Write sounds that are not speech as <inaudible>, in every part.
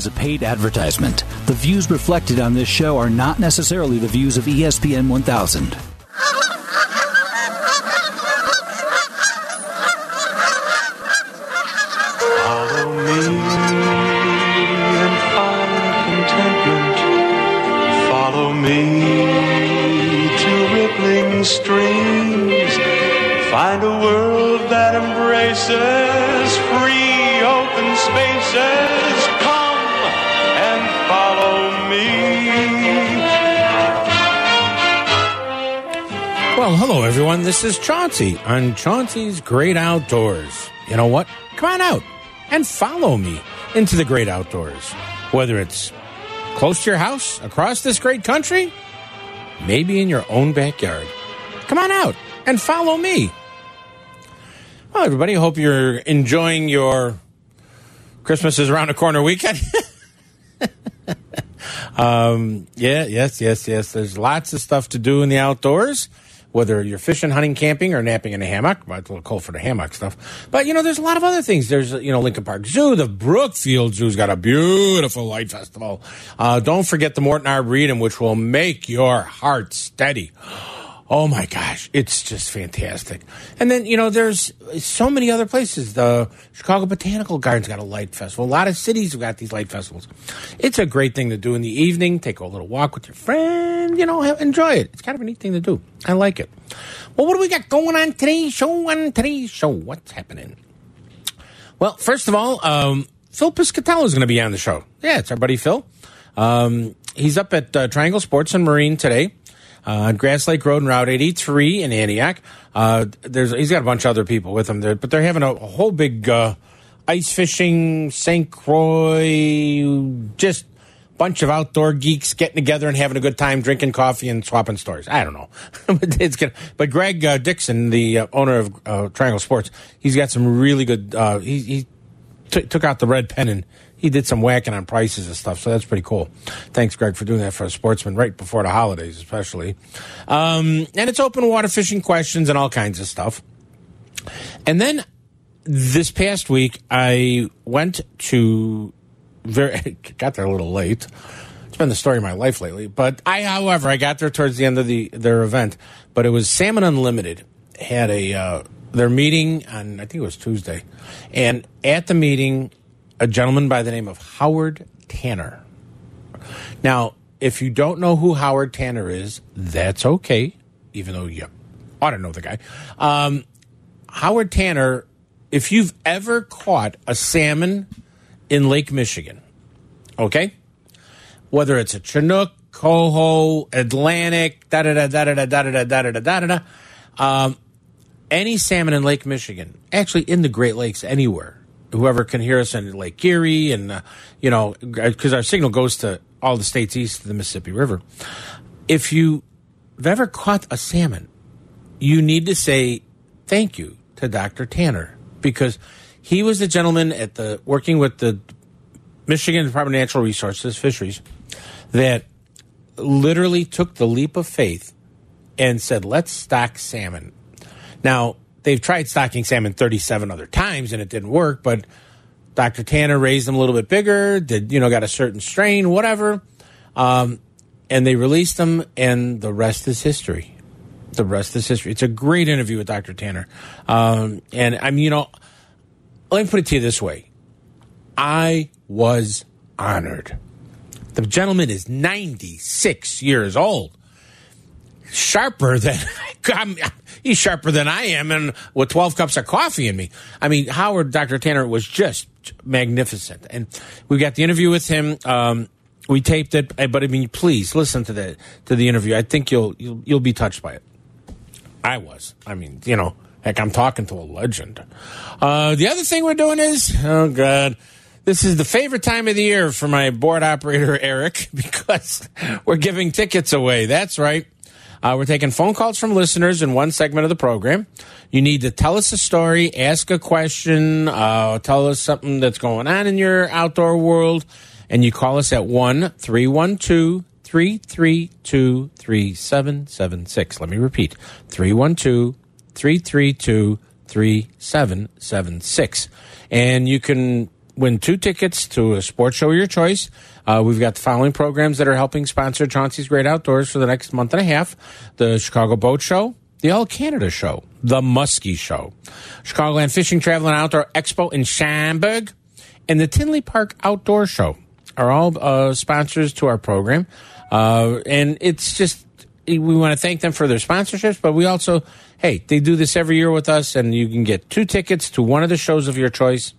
is a paid advertisement. The views reflected on this show are not necessarily the views of ESPN 1000. Well, hello everyone. This is Chauncey on Chauncey's Great Outdoors. You know what? Come on out and follow me into the great outdoors. Whether it's close to your house, across this great country, maybe in your own backyard. Come on out and follow me. Well, everybody, hope you're enjoying your Christmas is around the corner weekend. <laughs> um, yeah, yes, yes, yes. There's lots of stuff to do in the outdoors whether you're fishing, hunting, camping, or napping in a hammock. Well, it's a little cold for the hammock stuff. But, you know, there's a lot of other things. There's, you know, Lincoln Park Zoo, the Brookfield Zoo's got a beautiful light festival. Uh, don't forget the Morton Arboretum, which will make your heart steady. Oh my gosh, it's just fantastic. And then, you know, there's so many other places. The Chicago Botanical Gardens got a light festival. A lot of cities have got these light festivals. It's a great thing to do in the evening. Take a little walk with your friend, you know, enjoy it. It's kind of a neat thing to do. I like it. Well, what do we got going on today's show? On today's show, what's happening? Well, first of all, um, Phil Piscatello is going to be on the show. Yeah, it's our buddy Phil. Um, he's up at uh, Triangle Sports and Marine today on Grass Lake Road and Route 83 in Antioch. Uh, there's he's got a bunch of other people with him there, but they're having a, a whole big uh, ice fishing, St. Croix, just bunch of outdoor geeks getting together and having a good time, drinking coffee and swapping stories. I don't know, <laughs> but it's good. But Greg uh, Dixon, the uh, owner of uh, Triangle Sports, he's got some really good. Uh, he he took out the red pen and he did some whacking on prices and stuff. So that's pretty cool. Thanks, Greg, for doing that for a sportsman right before the holidays, especially. Um, and it's open water fishing questions and all kinds of stuff. And then this past week, I went to very <laughs> got there a little late. It's been the story of my life lately. But I, however, I got there towards the end of the their event. But it was Salmon Unlimited had a uh, their meeting on I think it was Tuesday, and at the meeting, a gentleman by the name of Howard Tanner. Now, if you don't know who Howard Tanner is, that's okay, even though you ought to know the guy. Um, Howard Tanner, if you've ever caught a salmon in Lake Michigan, okay? Whether it's a Chinook, Coho, Atlantic, da da da da da da da da da da da da um, any salmon in Lake Michigan, actually in the Great Lakes anywhere, whoever can hear us in Lake Erie and, uh, you know, because our signal goes to all the states east of the Mississippi River. If you've ever caught a salmon, you need to say thank you to Dr. Tanner because he was the gentleman at the working with the Michigan Department of Natural Resources, Fisheries, that literally took the leap of faith and said, let's stock salmon. Now, they've tried stocking salmon 37 other times and it didn't work, but Dr. Tanner raised them a little bit bigger, did, you know, got a certain strain, whatever. Um, and they released them, and the rest is history. The rest is history. It's a great interview with Dr. Tanner. Um, and I mean, you know, let me put it to you this way I was honored. The gentleman is 96 years old. Sharper than <laughs> I'm, he's sharper than I am, and with 12 cups of coffee in me. I mean, Howard, Dr. Tanner was just magnificent. And we got the interview with him. Um, we taped it, but I mean, please listen to the to the interview. I think you'll you'll, you'll be touched by it. I was. I mean, you know, heck, I'm talking to a legend. Uh, the other thing we're doing is, oh god, this is the favorite time of the year for my board operator <laughs> Eric because we're giving tickets away. That's right. Uh, we're taking phone calls from listeners in one segment of the program. You need to tell us a story, ask a question, uh, tell us something that's going on in your outdoor world, and you call us at 1 312 332 3776. Let me repeat 312 332 3776. And you can win two tickets to a sports show of your choice. Uh, we've got the following programs that are helping sponsor Chauncey's Great Outdoors for the next month and a half the Chicago Boat Show, the All Canada Show, the Muskie Show, Chicagoland Fishing, Travel, and Outdoor Expo in Schaumburg, and the Tinley Park Outdoor Show are all uh, sponsors to our program. Uh, and it's just, we want to thank them for their sponsorships, but we also, hey, they do this every year with us, and you can get two tickets to one of the shows of your choice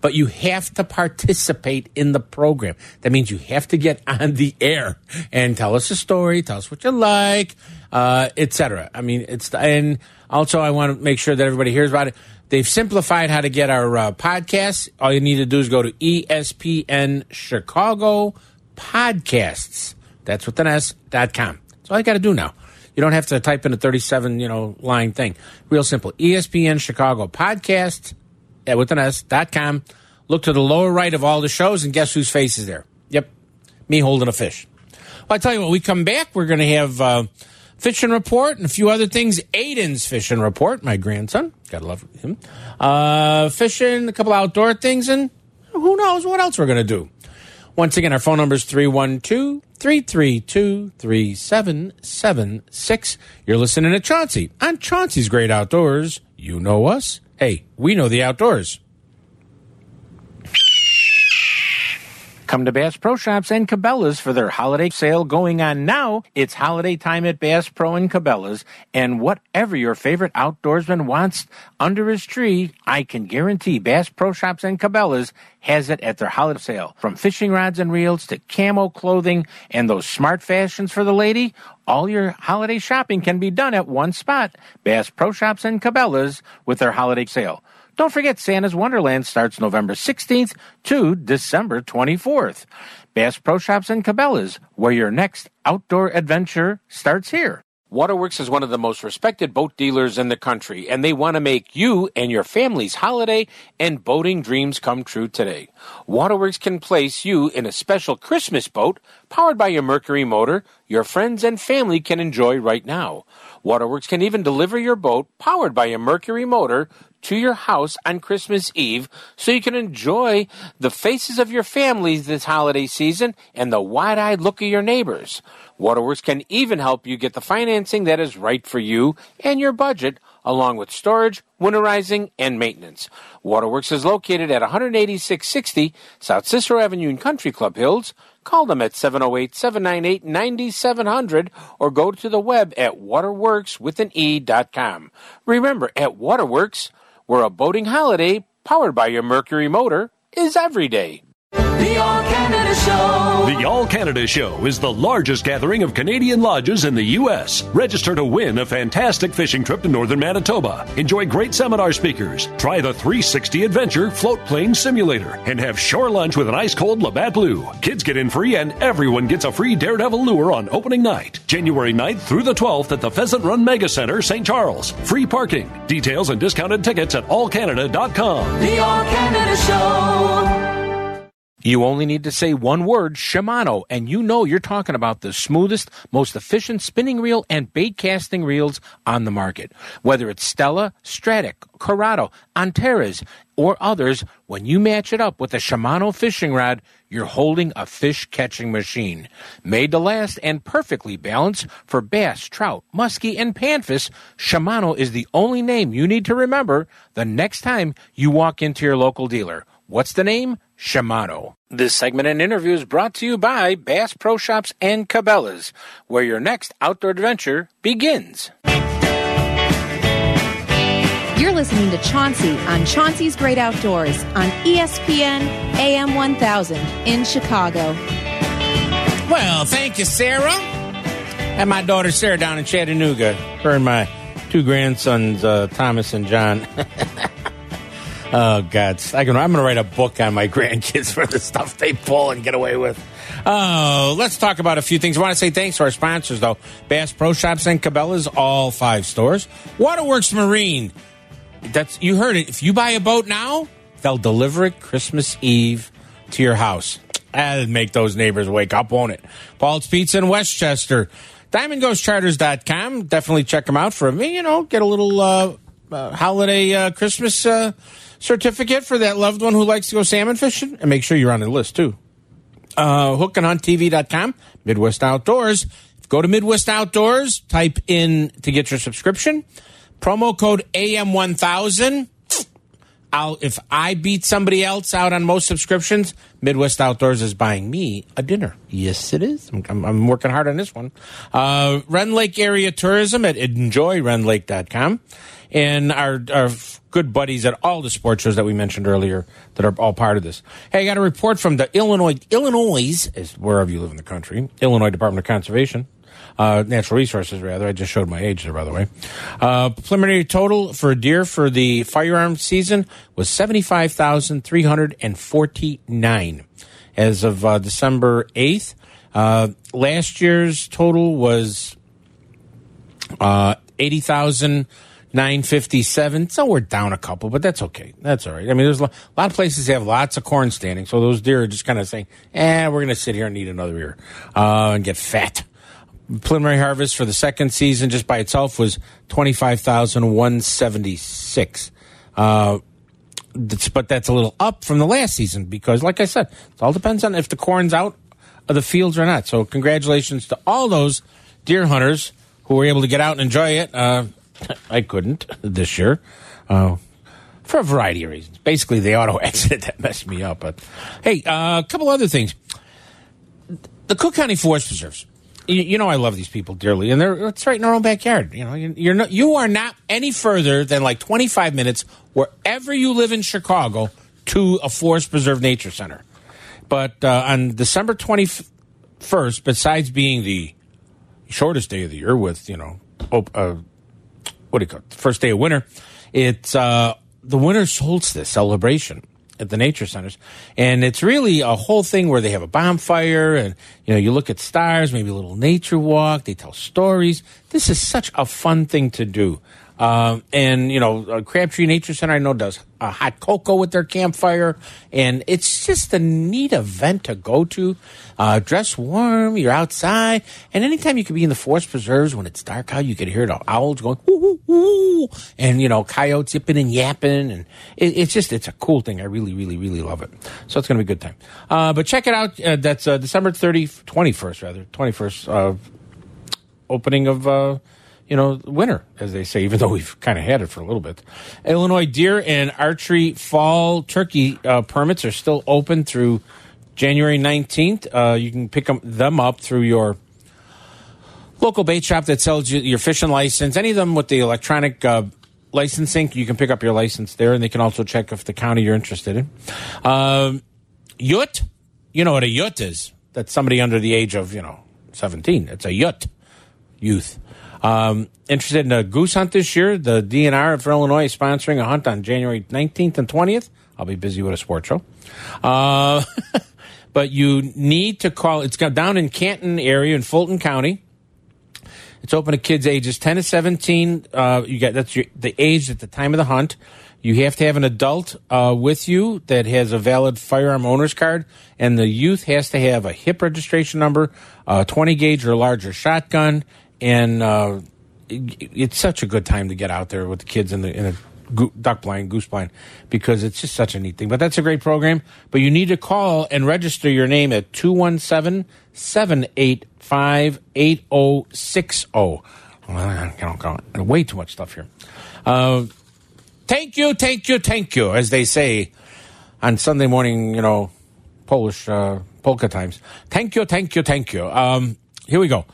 but you have to participate in the program. That means you have to get on the air and tell us a story, tell us what you like, uh, etc. I mean, it's and also I want to make sure that everybody hears about it. They've simplified how to get our uh, podcasts. All you need to do is go to ESPN Chicago Podcasts. That's with an S dot com. That's all you got to do now. You don't have to type in a 37, you know, line thing. Real simple. ESPN Chicago Podcast uh, with an S dot com. Look to the lower right of all the shows and guess whose face is there? Yep. Me holding a fish. Well, I tell you what, we come back, we're going to have uh, fishing report and a few other things. Aiden's fishing report, my grandson. Gotta love him. Uh, fishing, a couple outdoor things, and who knows what else we're going to do. Once again, our phone number is 312 332 3776. You're listening to Chauncey on Chauncey's Great Outdoors. You know us. Hey, we know the outdoors. Come to Bass Pro Shops and Cabela's for their holiday sale going on now. It's holiday time at Bass Pro and Cabela's, and whatever your favorite outdoorsman wants under his tree, I can guarantee Bass Pro Shops and Cabela's has it at their holiday sale. From fishing rods and reels to camo clothing and those smart fashions for the lady, all your holiday shopping can be done at one spot. Bass Pro Shops and Cabela's with their holiday sale. Don't forget Santa's Wonderland starts November 16th to December 24th. Bass Pro Shops and Cabela's, where your next outdoor adventure starts here. Waterworks is one of the most respected boat dealers in the country, and they want to make you and your family's holiday and boating dreams come true today. Waterworks can place you in a special Christmas boat powered by your Mercury motor your friends and family can enjoy right now. Waterworks can even deliver your boat powered by a Mercury motor to your house on Christmas Eve so you can enjoy the faces of your families this holiday season and the wide eyed look of your neighbors. Waterworks can even help you get the financing that is right for you and your budget, along with storage, winterizing, and maintenance. Waterworks is located at 18660 South Cicero Avenue in Country Club Hills. Call them at 708 798 9700 or go to the web at waterworkswithan.e.com. Remember, at Waterworks, where a boating holiday powered by your Mercury motor is every day. The All Canada Show. The All Canada Show is the largest gathering of Canadian lodges in the U.S. Register to win a fantastic fishing trip to northern Manitoba. Enjoy great seminar speakers, try the 360 Adventure Float Plane Simulator, and have shore lunch with an ice cold Labatt Blue. Kids get in free, and everyone gets a free Daredevil lure on opening night, January 9th through the 12th at the Pheasant Run Mega Center, St. Charles. Free parking. Details and discounted tickets at allcanada.com. The All Canada Show. You only need to say one word, Shimano, and you know you're talking about the smoothest, most efficient spinning reel and bait casting reels on the market. Whether it's Stella, Stradic, Curado, Antares, or others, when you match it up with a Shimano fishing rod, you're holding a fish catching machine. Made to last and perfectly balanced for bass, trout, muskie, and panfish, Shimano is the only name you need to remember the next time you walk into your local dealer. What's the name? Shimano. This segment and interview is brought to you by Bass Pro Shops and Cabela's, where your next outdoor adventure begins. You're listening to Chauncey on Chauncey's Great Outdoors on ESPN AM 1000 in Chicago. Well, thank you, Sarah. And my daughter Sarah down in Chattanooga. Her and my two grandsons, uh, Thomas and John. <laughs> oh God, I can, I'm going to write a book on my <laughs> grandkids for the stuff they pull and get away with. Oh, let's talk about a few things. I want to say thanks to our sponsors, though: Bass Pro Shops and Cabela's, all five stores. Waterworks Marine. That's you heard it. If you buy a boat now, they'll deliver it Christmas Eve to your house. That'll make those neighbors wake up, won't it? Paul's Pizza in Westchester. DiamondGhostCharters.com. Definitely check them out for me. You know, get a little uh, uh, holiday uh, Christmas uh, certificate for that loved one who likes to go salmon fishing, and make sure you're on the list too. Uh, hookandhunttv.com, Midwest Outdoors. Go to Midwest Outdoors, type in to get your subscription. Promo code AM1000. I'll, if I beat somebody else out on most subscriptions, Midwest Outdoors is buying me a dinner. Yes, it is. I'm, I'm, working hard on this one. Uh, Rend Lake Area Tourism at enjoyrendlake.com. And our, our good buddies at all the sports shows that we mentioned earlier that are all part of this. Hey, I got a report from the Illinois, Illinois, is wherever you live in the country, Illinois Department of Conservation uh, natural resources, rather. I just showed my age there, by the way. Uh, preliminary total for deer for the firearm season was 75,349 as of uh, December 8th. Uh, last year's total was uh, 80,957. So we're down a couple, but that's okay. That's all right. I mean, there's a lot of places that have lots of corn standing, so those deer are just kind of saying, eh, we're going to sit here and eat another ear uh, and get fat preliminary harvest for the second season just by itself was 25,176. Uh, but that's a little up from the last season because, like I said, it all depends on if the corn's out of the fields or not. So, congratulations to all those deer hunters who were able to get out and enjoy it. Uh, I couldn't this year uh, for a variety of reasons. Basically, the auto <laughs> accident that messed me up. But hey, uh, a couple other things. The Cook County Forest Preserves you, you, know I love these people dearly, and they're it's right in our own backyard. You know, you're not you are not any further than like 25 minutes wherever you live in Chicago to a forest preserve nature center. But uh, on December 21st, besides being the shortest day of the year with you know op- uh, what do you call it, first day of winter, it's uh, the winter solstice celebration at the nature centers. And it's really a whole thing where they have a bonfire and, you know, you look at stars, maybe a little nature walk, they tell stories. This is such a fun thing to do. Um, and you know, uh, Crabtree Nature Center I know does a hot cocoa with their campfire, and it's just a neat event to go to. Uh, dress warm, you're outside, and anytime you can be in the forest preserves when it's dark out, you can hear the owls going woo woo woo, and you know, coyotes yipping and yapping, and it, it's just it's a cool thing. I really, really, really love it. So it's going to be a good time. Uh, but check it out. Uh, that's uh, December 30, 21st rather, 21st uh, opening of you know, winter, as they say, <laughs> even though we've kind of had it for a little bit. Illinois deer and archery fall turkey uh, permits are still open through January 19th. Uh, you can pick them, up through your local bait shop that sells you your fishing license. Any of them with the electronic uh, licensing, you can pick up your license there, and they can also check if the county you're interested in. Um, yurt, you know what a yut is? That's somebody under the age of, you know, 17. It's a yut, youth. Um, interested in a goose hunt this year? The DNR for Illinois is sponsoring a hunt on January 19th and 20th. I'll be busy with a sports show. Uh, <laughs> but you need to call. It's down in Canton area in Fulton County. It's open to kids ages 10 to 17. Uh, you get that's your, the age at the time of the hunt. You have to have an adult uh, with you that has a valid firearm owner's card, and the youth has to have a hip registration number, a 20 gauge or larger shotgun, and uh, it, it's such a good time to get out there with the kids in the in a duck blind, goose blind, because it's just such a neat thing. But that's a great program. But you need to call and register your name at 217 785 8060. Way too much stuff here. Uh, thank you, thank you, thank you, as they say on Sunday morning, you know, Polish uh, polka times. Thank you, thank you, thank you. Um, here we go.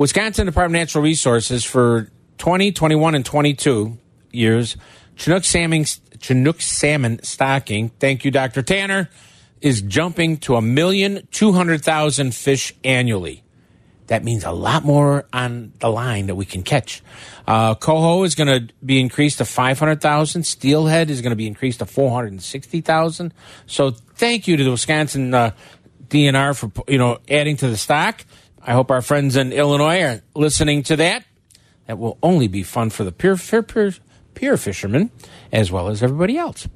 Wisconsin Department of Natural Resources for 20, 21, and 22 years. Chinook salmon, Chinook salmon stocking. Thank you, Dr. Tanner. Is jumping to a million two hundred thousand fish annually. That means a lot more on the line that we can catch. Uh, coho is going to be increased to 500,000. Steelhead is going to be increased to 460,000. So thank you to the Wisconsin uh, DNR for, you know, adding to the stock. I hope our friends in Illinois are listening to that. That will only be fun for the pure, pure, pure, pure fishermen as well as everybody else.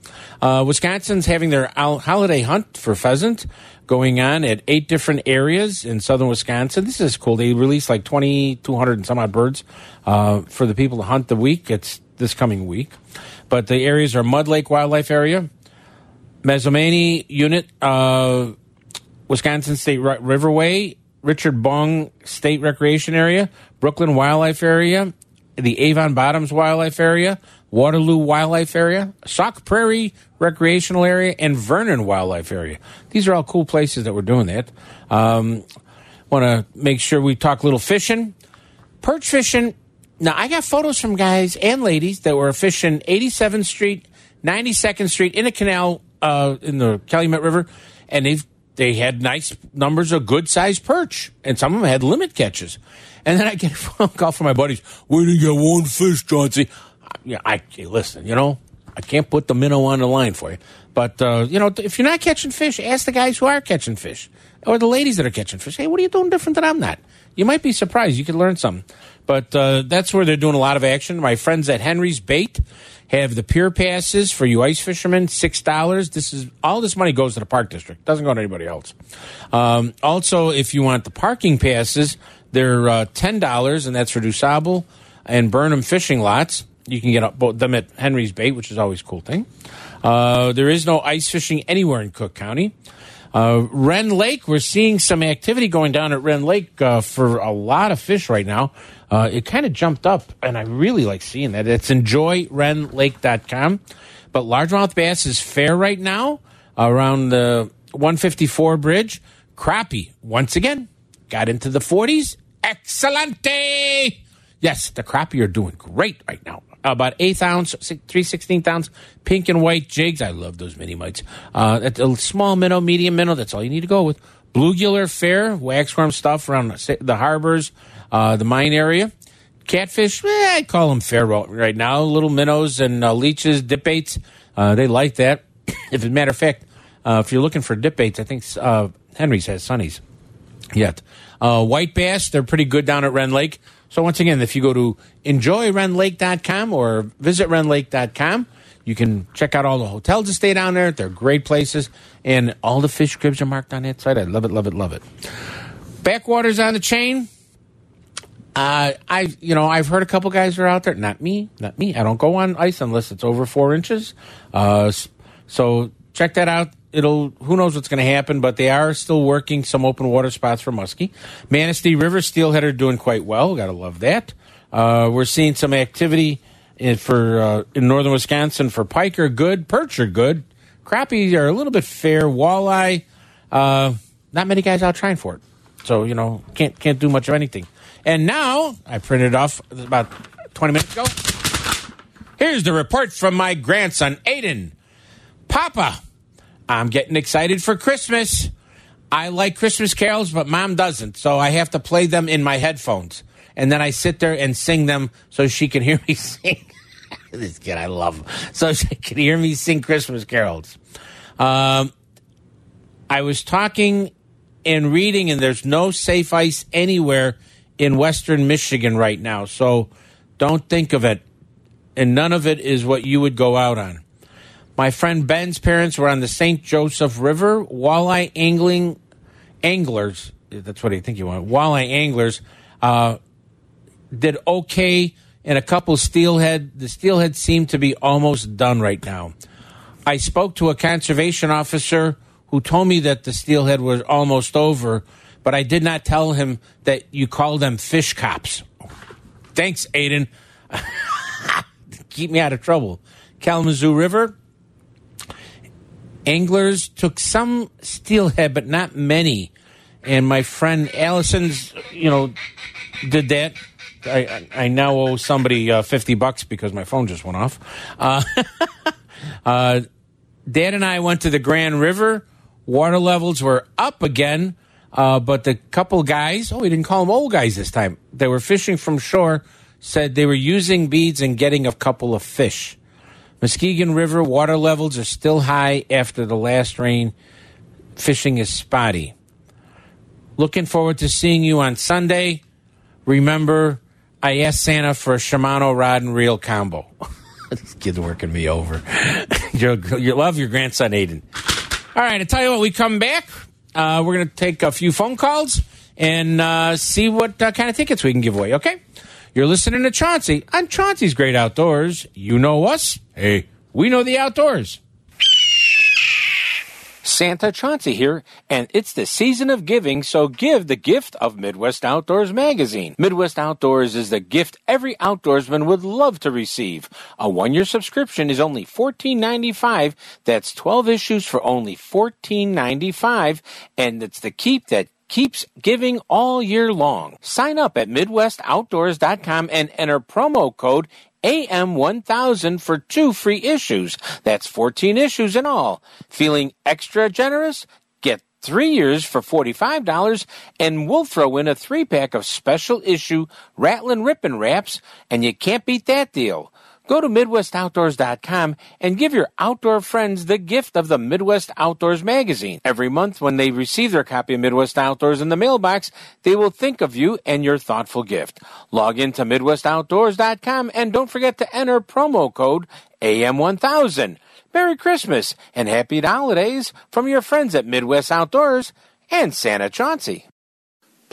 Uh, Wisconsin's having their holiday hunt for pheasant going on at eight different areas in southern Wisconsin. This is cool. They release like 2,200 and some odd birds uh, for the people to hunt the week. It's this coming week. But the areas are Mud Lake Wildlife Area, Mazomanie Unit, uh, Wisconsin State Ri- Riverway, Richard Bong State Recreation Area, Brooklyn Wildlife Area, the Avon Bottoms Wildlife Area, Waterloo Wildlife Area, Sauk Prairie Recreational Area, and Vernon Wildlife Area. These are all cool places that we're doing that. Um, Want to make sure we talk a little fishing. Perch fishing. Now, I got photos from guys and ladies that were fishing 87th Street, 92nd Street in a canal uh, in the Calumet River, and they've they had nice numbers of good sized perch, and some of them had limit catches. And then I get a <laughs> phone call from my buddies. We didn't get one fish, Chauncey. Yeah, I hey, listen. You know, I can't put the minnow on the line for you, but uh, you know, if you're not catching fish, ask the guys who are catching fish or the ladies that are catching fish. Hey, what are you doing different than I'm not? You might be surprised. You could learn something. But uh, that's where they're doing a lot of action. My friends at Henry's Bait have the pier passes for you ice fishermen, six dollars. This is all this money goes to the park district. Doesn't go to anybody else. Um, also, if you want the parking passes, they're uh, ten dollars, and that's for DuSable and Burnham fishing lots. You can get both them at Henry's Bait, which is always a cool thing. Uh, there is no ice fishing anywhere in Cook County. Uh, Rend Lake, we're seeing some activity going down at Rend Lake uh, for a lot of fish right now. Uh, it kind of jumped up, and I really like seeing that. It's enjoyrendlake.com. But largemouth bass is fair right now around the 154 bridge. Crappie, once again, got into the 40s. Excelente! Yes, the crappie are doing great right now. About eighth ounce, three sixteenth ounce, pink and white jigs. I love those mini mites. Uh, a small minnow, medium minnow. That's all you need to go with. Bluegill fair, waxworm stuff around the harbors, uh, the mine area. Catfish, eh, I call them fair right now. Little minnows and uh, leeches, dip baits. Uh, they like that. <coughs> if as a matter of fact, uh, if you're looking for dip baits, I think uh, Henry's has Sonny's yet. Uh, white bass, they're pretty good down at Rend Lake. So once again, if you go to enjoyrendlake.com or visit rendlake.com, you can check out all the hotels to stay down there. They're great places. And all the fish cribs are marked on that site. I love it, love it, love it. Backwaters on the chain. Uh, I, you know, I've heard a couple guys are out there. Not me, not me. I don't go on ice unless it's over four inches. Uh, so check that out. It'll, who knows what's going to happen, but they are still working some open water spots for muskie. Manistee River steelhead are doing quite well. Got to love that. Uh, we're seeing some activity in, for uh, in northern Wisconsin for pike are good, perch are good, crappie are a little bit fair, walleye. Uh, not many guys out trying for it, so you know can't can't do much of anything. And now I printed off about twenty minutes ago. Here's the report from my grandson Aiden. Papa, I'm getting excited for Christmas. I like Christmas carols, but mom doesn't. So I have to play them in my headphones. And then I sit there and sing them so she can hear <laughs> me sing. this kid, I love him. So she can hear me sing Christmas carols. Um, I was talking and reading, and there's no safe ice anywhere in Western Michigan right now. So don't think of it. And none of it is what you would go out on. My friend Ben's parents were on the St. Joseph River, walleye angling anglers. That's what I think you want. Walleye anglers uh, did okay in a couple steelhead. The steelhead seemed to be almost done right now. I spoke to a conservation officer who told me that the steelhead was almost over, but I did not tell him that you call them fish cops. Thanks, Aiden. <laughs> Keep me out of trouble. Kalamazoo River, anglers took some steelhead, but not many. And my friend Allison's, you know, did that. I, I now owe somebody uh, 50 bucks because my phone just went off. Uh, <laughs> uh, Dad and I went to the Grand River. Water levels were up again, uh, but the couple guys, oh, we didn't call them old guys this time. They were fishing from shore, said they were using beads and getting a couple of fish. Muskegon River water levels are still high after the last rain. Fishing is spotty. Looking forward to seeing you on Sunday. Remember, I asked Santa for a Shimano rod and reel combo. <laughs> this kid's working me over. <laughs> you love your grandson, Aiden. All right, I tell you what, we come back. Uh, we're going to take a few phone calls and uh, see what uh, kind of tickets we can give away, okay? You're listening to Chauncey on Chauncey's Great Outdoors. You know us. Hey, we know the outdoors. Santa Chauncey here, and it's the season of giving, so give the gift of Midwest Outdoors magazine. Midwest Outdoors is the gift every outdoorsman would love to receive. A one-year subscription is only $14.95. That's 12 issues for only $14.95, and it's the keep that keeps giving all year long. Sign up at MidwestOutdoors.com and enter promo code AM1000 for two free issues. That's 14 issues in all. Feeling extra generous? Get three years for $45 and we'll throw in a three pack of special issue Rattlin' Rippin' Wraps and you can't beat that deal. Go to MidwestOutdoors.com and give your outdoor friends the gift of the Midwest Outdoors magazine. Every month, when they receive their copy of Midwest Outdoors in the mailbox, they will think of you and your thoughtful gift. Log into MidwestOutdoors.com and don't forget to enter promo code AM1000. Merry Christmas and Happy Holidays from your friends at Midwest Outdoors and Santa Chauncey.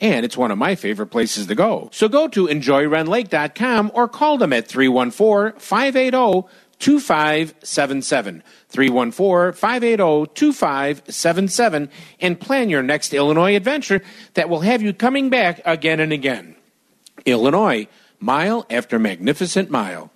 and it's one of my favorite places to go. So go to enjoyrendlake.com or call them at 314 580 2577. 314 580 2577 and plan your next Illinois adventure that will have you coming back again and again. Illinois, mile after magnificent mile.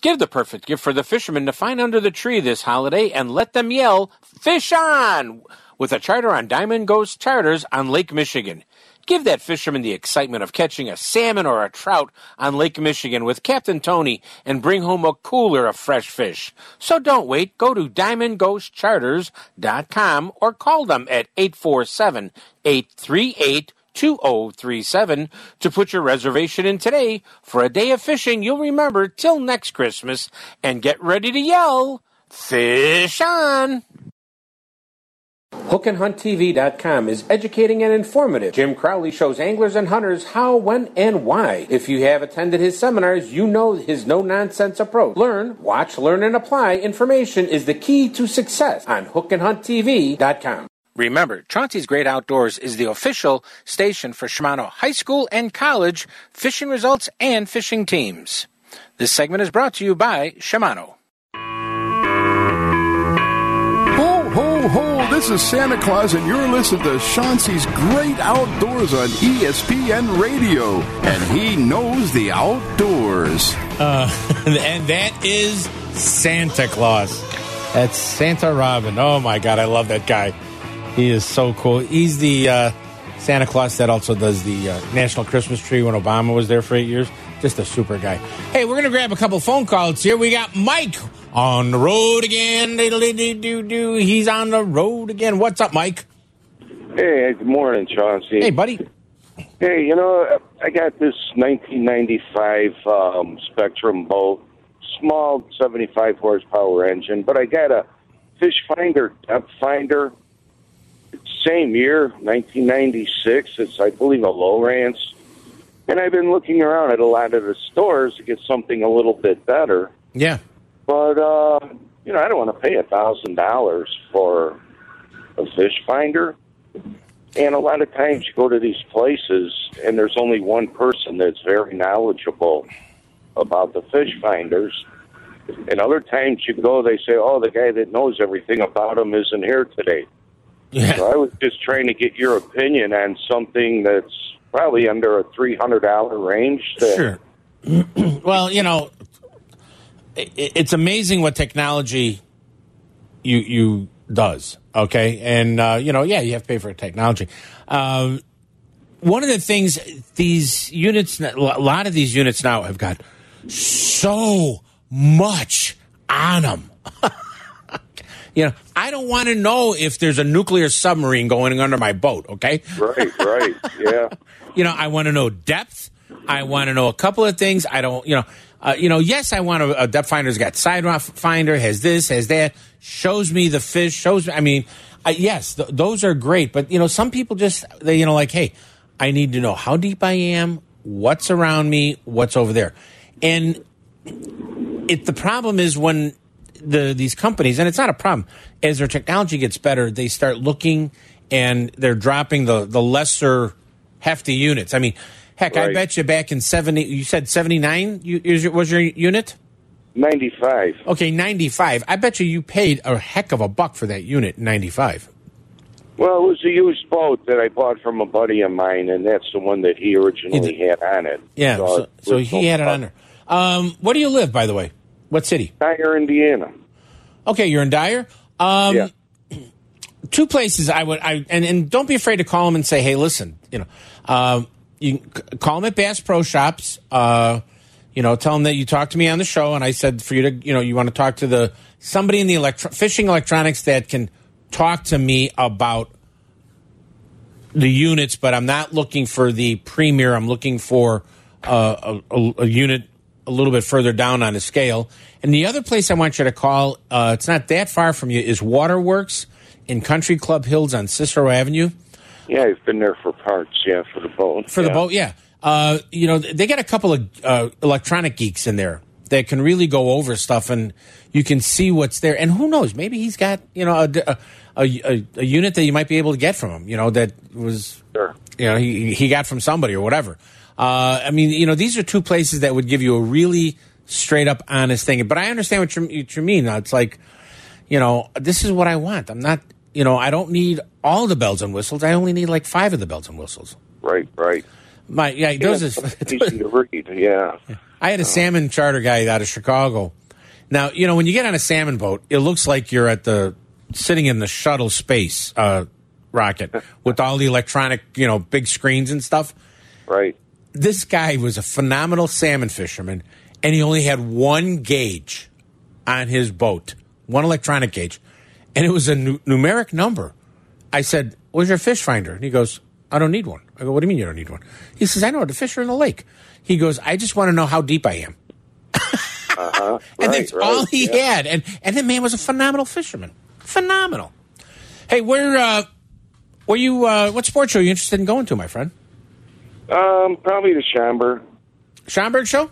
Give the perfect gift for the fishermen to find under the tree this holiday and let them yell, Fish on! with a charter on Diamond Ghost Charters on Lake Michigan. Give that fisherman the excitement of catching a salmon or a trout on Lake Michigan with Captain Tony and bring home a cooler of fresh fish. So don't wait. Go to diamondghostcharters.com or call them at 847 838 2037 to put your reservation in today for a day of fishing you'll remember till next Christmas and get ready to yell, Fish on! HookandHuntTV.com is educating and informative. Jim Crowley shows anglers and hunters how, when, and why. If you have attended his seminars, you know his no nonsense approach. Learn, watch, learn, and apply information is the key to success on HookandHuntTV.com. Remember, Chauncey's Great Outdoors is the official station for Shimano High School and College fishing results and fishing teams. This segment is brought to you by Shimano. This is Santa Claus, and you're listening to Chauncey's Great Outdoors on ESPN Radio. And he knows the outdoors. Uh, <laughs> and that is Santa Claus. That's Santa Robin. Oh my God, I love that guy. He is so cool. He's the uh, Santa Claus that also does the uh, National Christmas Tree when Obama was there for eight years. Just a super guy. Hey, we're going to grab a couple phone calls here. We got Mike on the road again. He's on the road again. What's up, Mike? Hey, good morning, Chauncey. Hey, buddy. Hey, you know, I got this 1995 um, Spectrum boat, small 75 horsepower engine, but I got a fish finder depth finder. Same year, 1996. It's, I believe, a Lowrance. And I've been looking around at a lot of the stores to get something a little bit better. Yeah. But, uh, you know, I don't want to pay a $1,000 for a fish finder. And a lot of times you go to these places and there's only one person that's very knowledgeable about the fish finders. And other times you go, they say, oh, the guy that knows everything about them isn't here today. Yeah. So I was just trying to get your opinion on something that's probably under a $300 range. That, Sure. <clears throat> well, you know, it's amazing what technology you you does. Okay, and uh, you know, yeah, you have to pay for technology. Um, one of the things these units, a lot of these units now have got so much on them. <laughs> you know, I don't want to know if there's a nuclear submarine going under my boat. Okay, Right, right, yeah. <laughs> you know, I want to know depth. I want to know a couple of things. I don't, you know, uh, you know. Yes, I want a, a depth finder's got sidewalk finder, has this, has that, shows me the fish, shows. me I mean, yes, th- those are great. But you know, some people just they, you know, like, hey, I need to know how deep I am, what's around me, what's over there, and it. The problem is when the these companies, and it's not a problem. As their technology gets better, they start looking and they're dropping the the lesser hefty units. I mean, heck, I bet you back in seventy, you said seventy nine was your unit. 95. Okay, ninety five. I bet you you paid a heck of a buck for that unit ninety five. Well, it was a used boat that I bought from a buddy of mine, and that's the one that he originally He had on it. Yeah, so, it so he had it on there. Um, where do you live, by the way? What city? Dyer, Indiana. Okay, you're in Dyer. Um, yeah. two places I would I and, and don't be afraid to call them and say, hey, listen, you know, um, you call them at Bass Pro Shops. Uh, you know, tell them that you talked to me on the show, and I said for you to, you know, you want to talk to the somebody in the electro- fishing electronics that can talk to me about the units, but I'm not looking for the premier. I'm looking for uh, a, a, a unit a little bit further down on the scale. And the other place I want you to call, uh, it's not that far from you, is Waterworks in Country Club Hills on Cicero Avenue. Yeah, I've been there for parts, yeah, for the boat. For the boat, yeah. Uh, you know, they got a couple of uh, electronic geeks in there that can really go over stuff, and you can see what's there. And who knows? Maybe he's got you know a a, a, a unit that you might be able to get from him. You know that was Sure. you know he he got from somebody or whatever. Uh, I mean, you know, these are two places that would give you a really straight up honest thing. But I understand what you what you mean. It's like, you know, this is what I want. I'm not, you know, I don't need all the bells and whistles. I only need like five of the bells and whistles. Right, right. My yeah, those Yeah, is, <laughs> easy to read, yeah. I had a salmon charter guy out of Chicago. Now, you know, when you get on a salmon boat, it looks like you're at the sitting in the shuttle space uh, rocket <laughs> with all the electronic, you know, big screens and stuff. Right. This guy was a phenomenal salmon fisherman, and he only had one gauge on his boat, one electronic gauge, and it was a nu- numeric number. I said, "Where's your fish finder?" And he goes, "I don't need one." I go, "What do you mean you don't need one?" He says, "I know the fish are in the lake." He goes, "I just want to know how deep I am." Uh-huh. <laughs> and right, that's right, all he yeah. had. And and the man was a phenomenal fisherman, phenomenal. Hey, where uh, were you? Uh, what sports show are you interested in going to, my friend? Um, probably the Chamber. Schaumburg show.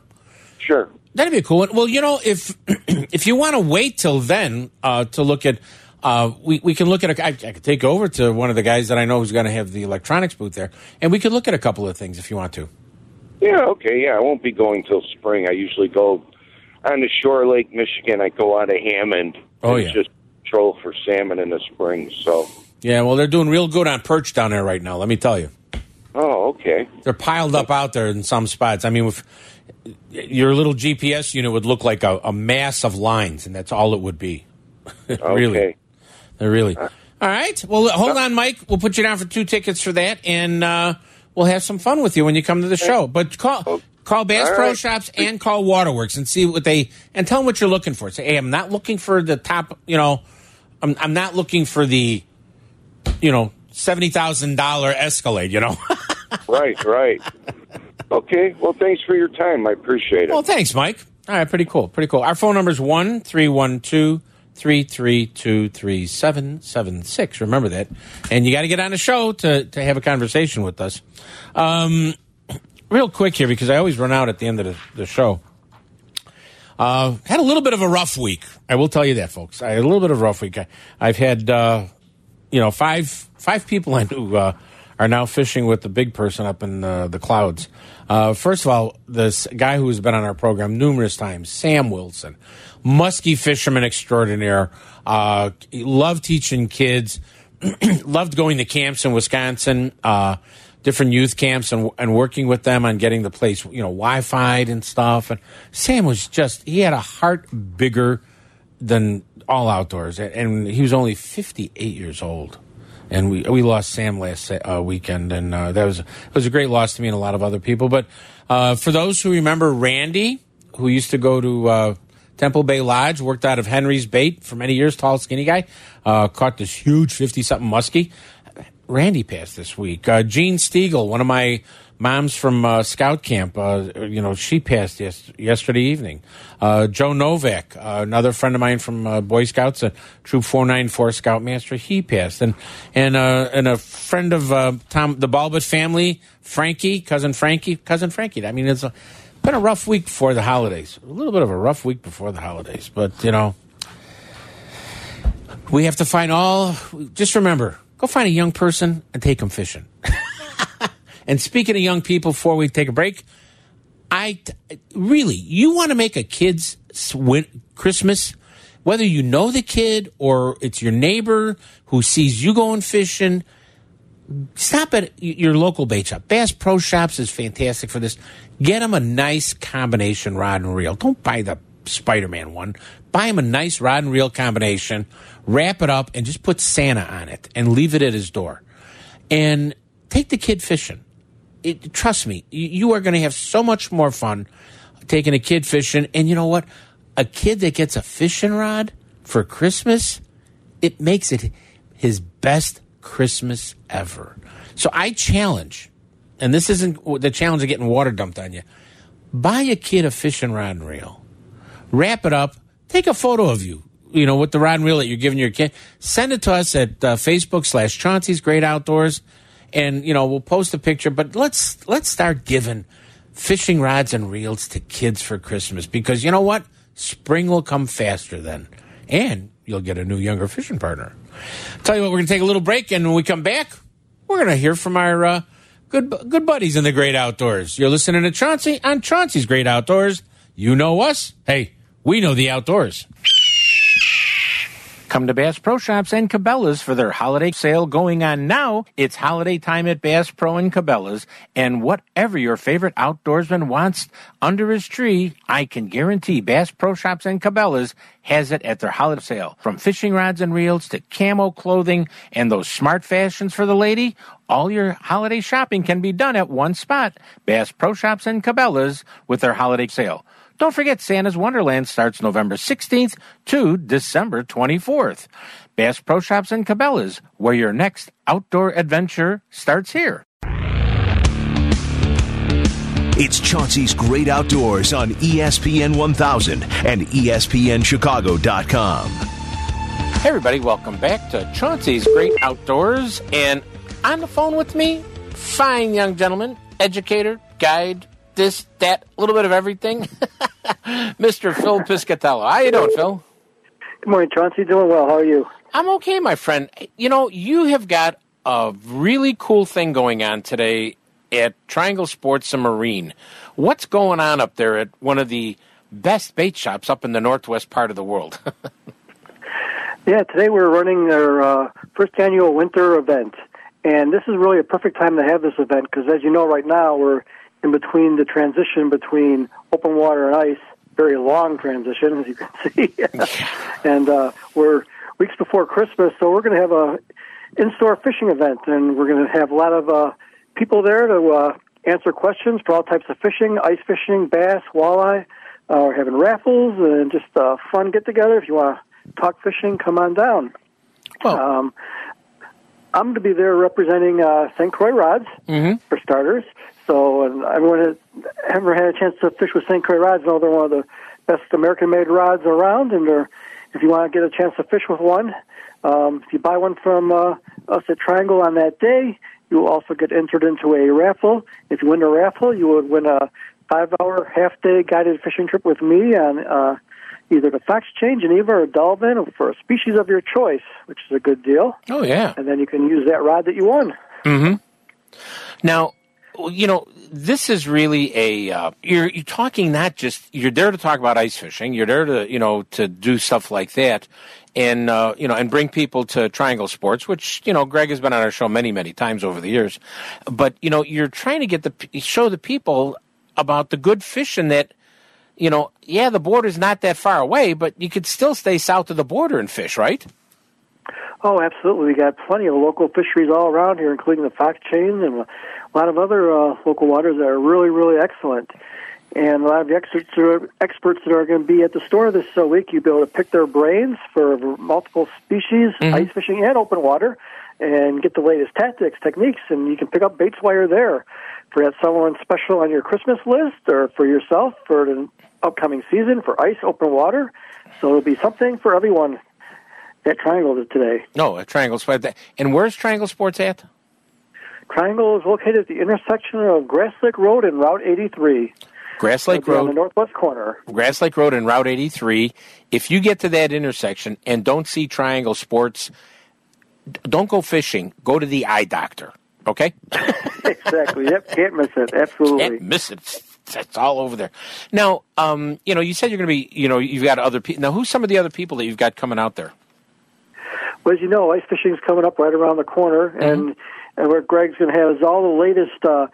Sure. That'd be a cool one. Well, you know, if <clears throat> if you want to wait till then uh, to look at, uh, we we can look at. A, I, I could take over to one of the guys that I know who's going to have the electronics booth there, and we could look at a couple of things if you want to. Yeah, okay, yeah. I won't be going till spring. I usually go on the shore Lake Michigan. I go out of Hammond. Oh, yeah. Just troll for salmon in the spring. So, Yeah, well, they're doing real good on perch down there right now. Let me tell you. oh, okay. they're piled up out there in some spots. I mean, with your little GPS unit would look like a, a mass of lines, and that's all it would be. <laughs> really, Okay. They're really. All right. Well, hold on, Mike. We'll put you down for two tickets for that, and uh, we'll have some fun with you when you come to the show. But call call Bass All Pro right. Shops and call Waterworks and see what they and tell them what you're looking for. Say, hey, I'm not looking for the top. You know, I'm I'm not looking for the, you know, seventy thousand dollar Escalade. You know. <laughs> right, right. Okay. Well, thanks for your time. I appreciate it. Well, thanks, Mike. All right, pretty cool. Pretty cool. Our phone number is 1 312 332 3776. Remember that. And you got to get on the show to, to have a conversation with us. Um, <clears throat> real quick here, because I always run out at the end of the, the show. Uh, had a little bit of a rough week. I will tell you that, folks. I had a little bit of a rough week. I, I've had, uh, you know, five five people I knew uh, are now fishing with the big person up in uh, the clouds. Uh, first of all, this guy who has been on our program numerous times, Sam Wilson, musky fisherman extraordinaire. Uh, loved teaching kids, <clears throat> loved going to camps in Wisconsin. Uh, different youth camps and, and working with them on getting the place, you know, Wi-Fi and stuff. And Sam was just, he had a heart bigger than all outdoors. And he was only 58 years old. And we, we lost Sam last uh, weekend. And uh, that was, it was a great loss to me and a lot of other people. But uh, for those who remember Randy, who used to go to uh, Temple Bay Lodge, worked out of Henry's Bait for many years, tall, skinny guy, uh, caught this huge 50 something muskie. Randy passed this week. Uh, Gene Stiegel, one of my Mom's from uh, Scout Camp, uh, you know, she passed yes, yesterday evening. Uh, Joe Novak, uh, another friend of mine from uh, Boy Scouts, a Troop 494 Scoutmaster, he passed. And and uh, and a friend of Tom, the Balbert family, Frankie, cousin Frankie, cousin Frankie. I mean, it's a, been a rough week before the holidays. A little bit of a rough week before the holidays, but you know, we have to find all. Just remember, go find a young person and take them fishing. <laughs> and speaking of young people, before we take a break, I really, you want to make a kid's Christmas, whether you know the kid or it's your neighbor who sees you going fishing. Stop at your local bait shop. Bass Pro Shops is fantastic for this. Get them a nice combination rod and reel. Don't buy the Spider Man one. Buy him a nice rod and reel combination, wrap it up, and just put Santa on it and leave it at his door. And take the kid fishing. It, trust me, you, are going to have so much more fun taking a kid fishing. And you know what? A kid that gets a fishing rod for Christmas, it makes it his best Christmas ever. So I challenge, and this isn't the challenge of getting water dumped on you. Buy a kid a fishing rod and reel, wrap it up, take a photo of you, you know, with the rod and reel that you're giving your kid. Send it to us at uh, Facebook slash Chauncey's Great Outdoors, and you know we'll post a picture. But let's let's start giving fishing rods and reels to kids for Christmas because you know what, spring will come faster then, and you'll get a new younger fishing partner. Tell you what, we're to take a little break, and when we come back, we're to hear from our uh, good good buddies in the great outdoors. You're listening to Chauncey on Chauncey's Great Outdoors. You know us. Hey, we know the outdoors. Come to Bass Pro Shops and Cabela's for their holiday sale going on now. It's holiday time at Bass Pro and Cabela's, and whatever your favorite outdoorsman wants under his tree, I can guarantee Bass Pro Shops and Cabela's has it at their holiday sale. From fishing rods and reels to camo clothing and those smart fashions for the lady, all your holiday shopping can be done at one spot. Bass Pro Shops and Cabela's with their holiday sale. Don't forget Santa's Wonderland starts November 16th to December 24th. Bass Pro Shops and Cabela's, where your next outdoor adventure starts here. It's Chauncey's Great Outdoors on ESPN 1000 and ESPNChicago.com. Hey, everybody, welcome back to Chauncey's Great Outdoors. And on the phone with me, fine young gentleman, educator, guide, this, that, a little bit of everything, <laughs> Mr. Phil Piscatello. How you doing, Phil? Good morning, Chauncey. Doing well. How are you? I'm okay, my friend. You know, you have got a really cool thing going on today at Triangle Sports and Marine. What's going on up there at one of the best bait shops up in the northwest part of the world? <laughs> Yeah, today we're running our uh, first annual winter event, and this is really a perfect time to have this event because, as you know, right now we're in between the transition between open water and ice. Very long transition, as you can <laughs> see, and uh, we're weeks before Christmas, so we're going to have a in-store fishing event, and we're going to have a lot of uh, people there to uh, answer questions for all types of fishing, ice fishing, bass, walleye. Uh, we're having raffles and just uh, fun get-together. If you want to talk fishing, come on down. Um, I'm going to be there representing uh, St. Croix rods for starters. So, and everyone that ever had a chance to fish with St. Croix rods know they're one of the best American-made rods around. And they're, if you want to get a chance to fish with one, um, if you buy one from uh, us at Triangle on that day, you will also get entered into a raffle. If you win the raffle, you would win a five-hour, half-day guided fishing trip with me on uh, either the Fox Chain, Geneva, or Dolphin for a species of your choice, which is a good deal. Oh, yeah. And then you can use that rod that you won. Mm-hmm. Now, you know, this is really a uh, you're you're talking not just you're there to talk about ice fishing. You're there to you know to do stuff like that, and uh, you know and bring people to Triangle Sports, which you know Greg has been on our show many many times over the years. But you know you're trying to get the show the people about the good fishing that. You know, yeah, the border's not that far away, but you could still stay south of the border and fish, right? Oh, absolutely. We got plenty of local fisheries all around here, including the Fox Chain and a lot of other uh, local waters that are really, really excellent. And a lot of the experts, are, experts that are going to be at the store this uh, week, you'll be able to pick their brains for multiple species, ice fishing and open water, and get the latest tactics, techniques, and you can pick up baits while you're there. for that someone special on your Christmas list, or for yourself for the upcoming season for ice, open water. So it'll be something for everyone at Triangle today. No, at Triangle Sports. And where's Triangle Sports at? Triangle is located at the intersection of Grass Lake Road and Route 83. Grass Lake be on the Road, northwest corner. Grass Lake Road, and Route 83. If you get to that intersection and don't see Triangle Sports, don't go fishing. Go to the eye doctor. Okay. <laughs> <laughs> exactly. Yep. Can't miss it. Absolutely. Can't miss it. It's- It's all over there. Now, um, you know, you said you're going to be, you know, you've got other people. Now, who's some of the other people that you've got coming out there? Well, as you know, ice fishing is coming up right around the corner, Mm-hmm. and and what Greg's going to have is all the latest uh,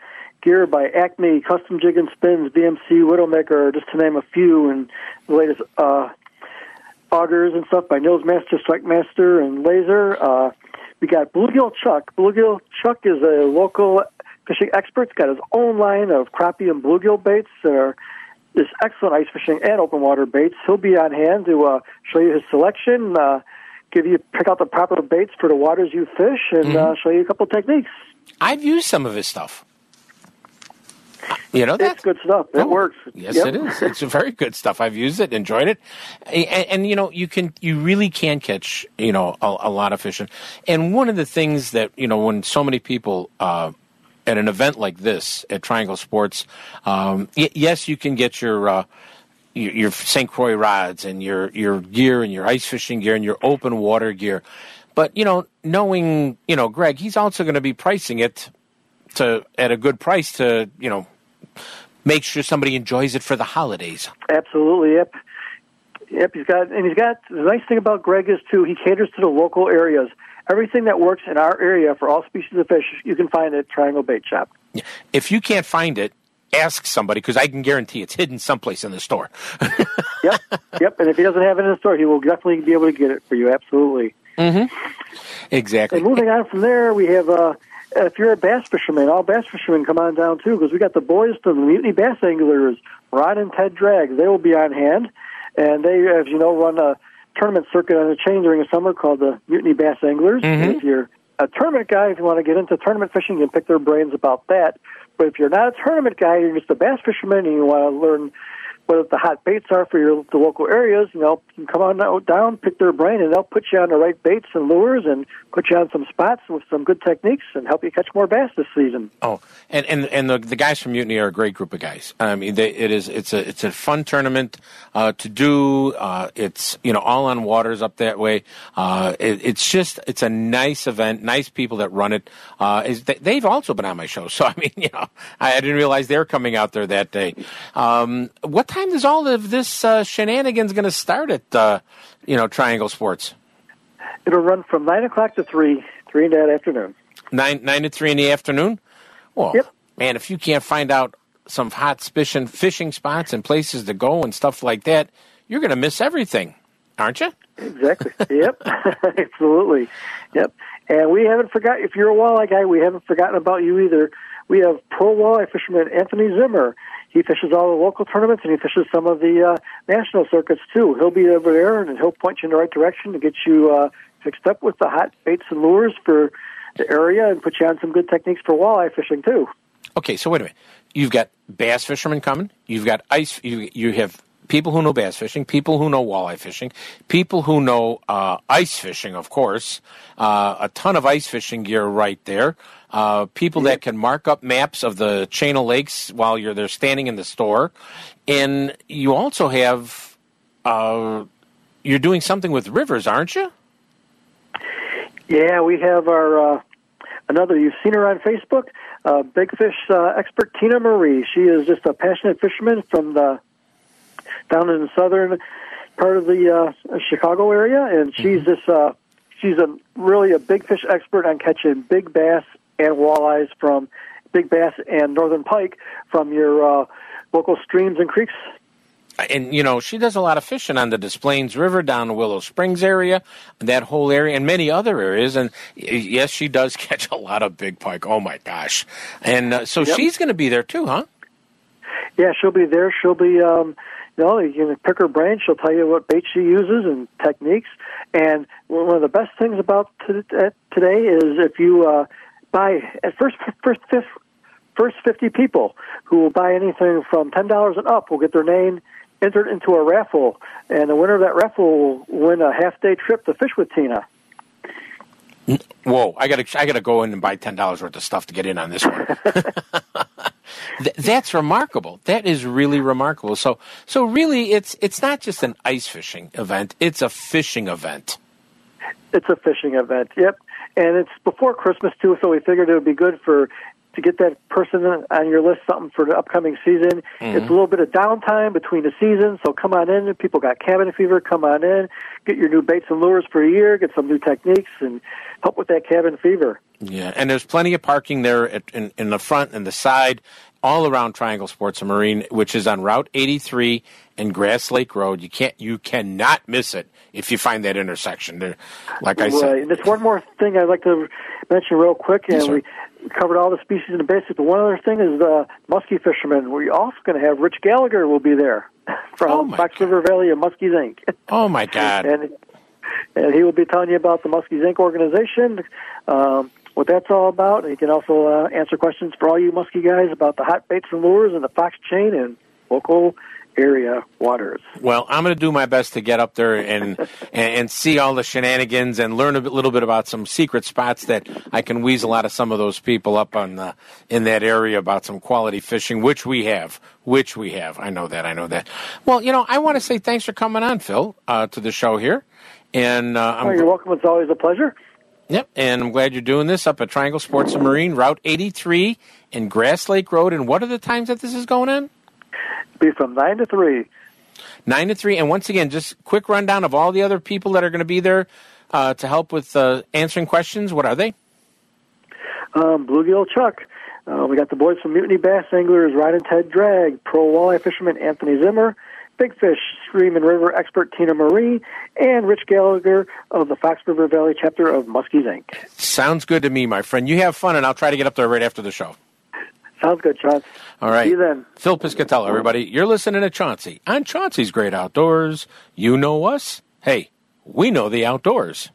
gear by Acme, Custom Jig and Spins, BMC, Widowmaker, just to name a few, and the latest uh, augers and stuff by Nils Master, Strike Master, and Laser. Uh, we got Bluegill Chuck. Bluegill Chuck is a local fishing expert. He's got his own line of crappie and bluegill baits that are this excellent ice fishing and open water baits. He'll be on hand to uh, show you his selection, uh, give you pick out the proper baits for the waters you fish, and uh, show you a couple techniques. I've used some of his stuff. You know, that's It's good stuff. It Oh, works. Yes, Yep. it is. It's very good stuff. I've used it, enjoyed it, and, and you know, you can, you really can catch, you know, a, a lot of fishing. And one of the things that you know, when so many people uh, at an event like this at Triangle Sports, um, y- yes, you can get your. Uh, your, your St. Croix rods and your, your gear and your ice fishing gear and your open water gear. But, you know, knowing, you know, Greg, he's also going to be pricing it to at a good price to, you know, make sure somebody enjoys it for the holidays. Absolutely. Yep. Yep. He's got, and he's got the nice thing about Greg is too. He caters to the local areas. Everything that works in our area for all species of fish, you can find at Triangle Bait Shop. If you can't find it, ask somebody because I can guarantee it's hidden someplace in the store. <laughs> Yep. yep. And if he doesn't have it in the store, he will definitely be able to get it for you. Absolutely. exactly. And moving on from there, we have uh, if you're a bass fisherman, all bass fishermen come on down too because we got the boys from the Mutiny Bass Anglers, Ron and Ted Drag. They will be on hand, and they, as you know, run a tournament circuit on the chain during the summer called the Mutiny Bass Anglers. And if you're a tournament guy, if you want to get into tournament fishing, you can pick their brains about that. But if you're not a tournament guy, you're just a bass fisherman, and you want to learn what the hot baits are for your the local areas, you know, you can come on down, pick their brain, and they'll put you on the right baits and lures, and put you on some spots with some good techniques, and help you catch more bass this season. Oh, and and and the, the guys from Mutiny are a great group of guys. I mean, they, it is it's a it's a fun tournament uh, to do. Uh, it's you know all on waters up that way. Uh, it, it's just it's a nice event, nice people that run it. Uh, is they, they've also been on my show, <laughs> so I mean, you know, I, I didn't realize they're coming out there that day. Um, what time is all of this uh, shenanigans going to start at uh, you know Triangle Sports? It'll run from nine o'clock to three, three in that afternoon. nine nine to three in the afternoon. Well, Yep. man, if you can't find out some hot fishing fishing spots and places to go and stuff like that, you're going to miss everything, aren't you? Exactly. <laughs> yep. <laughs> Absolutely. Yep. And we haven't forgot if you're a walleye guy, we haven't forgotten about you either. We have pro walleye fisherman Anthony Zimmer. He fishes all the local tournaments and he fishes some of the uh, national circuits too. He'll be over there and he'll point you in the right direction to get you uh, fixed up with the hot baits and lures for the area and put you on some good techniques for walleye fishing too. Okay, so wait a minute. You've got bass fishermen coming. You've got ice. You you have people who know bass fishing, people who know walleye fishing, people who know uh, ice fishing, of course. Uh, a ton of ice fishing gear right there. Uh, people that can mark up maps of the chain of lakes while you're there standing in the store, and you also have uh, you're doing something with rivers, aren't you? Yeah, we have our uh, another. You've seen her on Facebook, uh, big fish uh, expert Tina Marie. She is just a passionate fisherman from the down in the southern part of the uh, Chicago area, and she's just uh, she's a really a big fish expert on catching big bass and walleyes from big bass and northern pike from your uh, local streams and creeks. and you know she does a lot of fishing on the Des Plaines River down the Willow Springs area, that whole area, and many other areas. And yes, she does <laughs> catch a lot of big pike. Oh my gosh! And uh, so Yep. she's going to be there too, huh? Yeah, she'll be there. She'll be, um, you know, you can pick her brain. She'll tell you what bait she uses and techniques. And one of the best things about t- today is if you uh, buy at first first fifth first 50 people who will buy anything from $10 and up will get their name entered into a raffle, and the winner of that raffle will win a half day trip to fish with Tina. Whoa! I gotta I gotta go in and buy ten dollars worth of stuff to get in on this one. <laughs> <laughs> That's remarkable. That is really remarkable. So so really, it's it's not just an ice fishing event; it's a fishing event. It's a fishing event. Yep, and it's before Christmas too, so we figured it would be good for to get that person on your list something for the upcoming season. Mhm. It's a little bit of downtime between the seasons, so come on in. If people got cabin fever, come on in. Get your new baits and lures for a year. Get some new techniques and help with that cabin fever. Yeah, and there's plenty of parking there at, in, in the front and the side, all around Triangle Sports and Marine, which is on Route 83 and Grass Lake Road. You can't, you cannot miss it if you find that intersection. There, like I right. said, there's one more thing I'd like to mention real quick. And Yes, we covered all the species in the basics, but one other thing is the muskie fishermen. We're also going to have Rich Gallagher will be there <laughs> from Fox River Valley and Muskies Inc. oh my God, and and he will be telling you about the Muskies Inc. organization, um, what that's all about. And he can also uh, answer questions for all you muskie guys about the hot baits and lures and the fox chain and local area waters. Well, I'm going to do my best to get up there and, <laughs> and and see all the shenanigans and learn a little bit about some secret spots that I can weasel out of some of those people up on the, in that area about some quality fishing, which we have, which we have. I know that. I know that. Well, you know, I want to say thanks for coming on, Phil, uh, to the show here, and uh, Oh, you're welcome. It's always a pleasure. Yep, and I'm glad you're doing this up at Triangle Sports and Marine, Route 83 and Grass Lake Road. And what are the times that this is going on? Be from nine to three. Nine to three. And once again, just quick rundown of all the other people that are going to be there uh, to help with uh, answering questions. What are they? Um, Bluegill Chuck. Uh, we got the boys from Mutiny Bass Anglers, Ryan and Ted Drag, Pro Walleye Fisherman Anthony Zimmer, Big Fish Stream and River expert Tina Marie, and Rich Gallagher of the Fox River Valley chapter of Muskies Inc. Sounds good to me, my friend. You have fun, and I'll try to get up there right after the show. Sounds good, Sean. All right. See you then. Phil Piscatello, everybody. You're listening to Chauncey on Chauncey's Great Outdoors. You know us. Hey, we know the outdoors.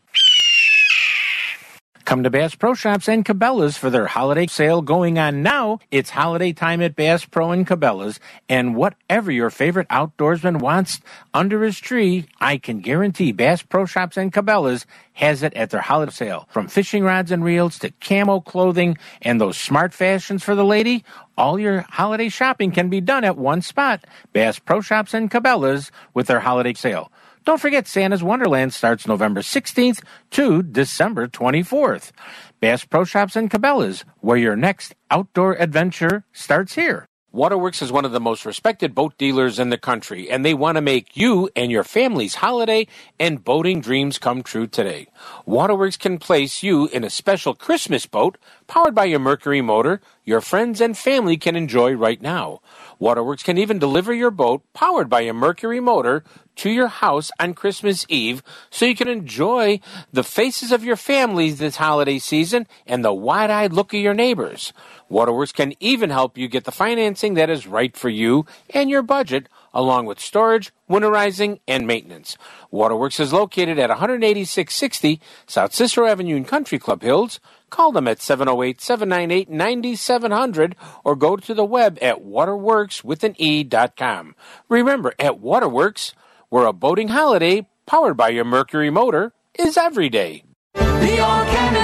Come to Bass Pro Shops and Cabela's for their holiday sale going on now. It's holiday time at Bass Pro and Cabela's, and whatever your favorite outdoorsman wants under his tree, I can guarantee Bass Pro Shops and Cabela's has it at their holiday sale. From fishing rods and reels to camo clothing and those smart fashions for the lady, all your holiday shopping can be done at one spot. Bass Pro Shops and Cabela's with their holiday sale. Don't forget Santa's Wonderland starts November 16th to December 24th. Bass Pro Shops and Cabela's, where your next outdoor adventure starts here. Waterworks is one of the most respected boat dealers in the country, and they want to make you and your family's holiday and boating dreams come true today. Waterworks can place you in a special Christmas boat powered by your Mercury motor your friends and family can enjoy right now. Waterworks can even deliver your boat powered by a Mercury motor to your house on Christmas Eve so you can enjoy the faces of your families this holiday season and the wide eyed look of your neighbors. Waterworks can even help you get the financing that is right for you and your budget, along with storage, winterizing, and maintenance. Waterworks is located at 18660 South Cicero Avenue in Country Club Hills. Call them at 708 798 9700 or go to the web at waterworkswithan E.com. Remember, at Waterworks, where a boating holiday powered by your Mercury motor is every day.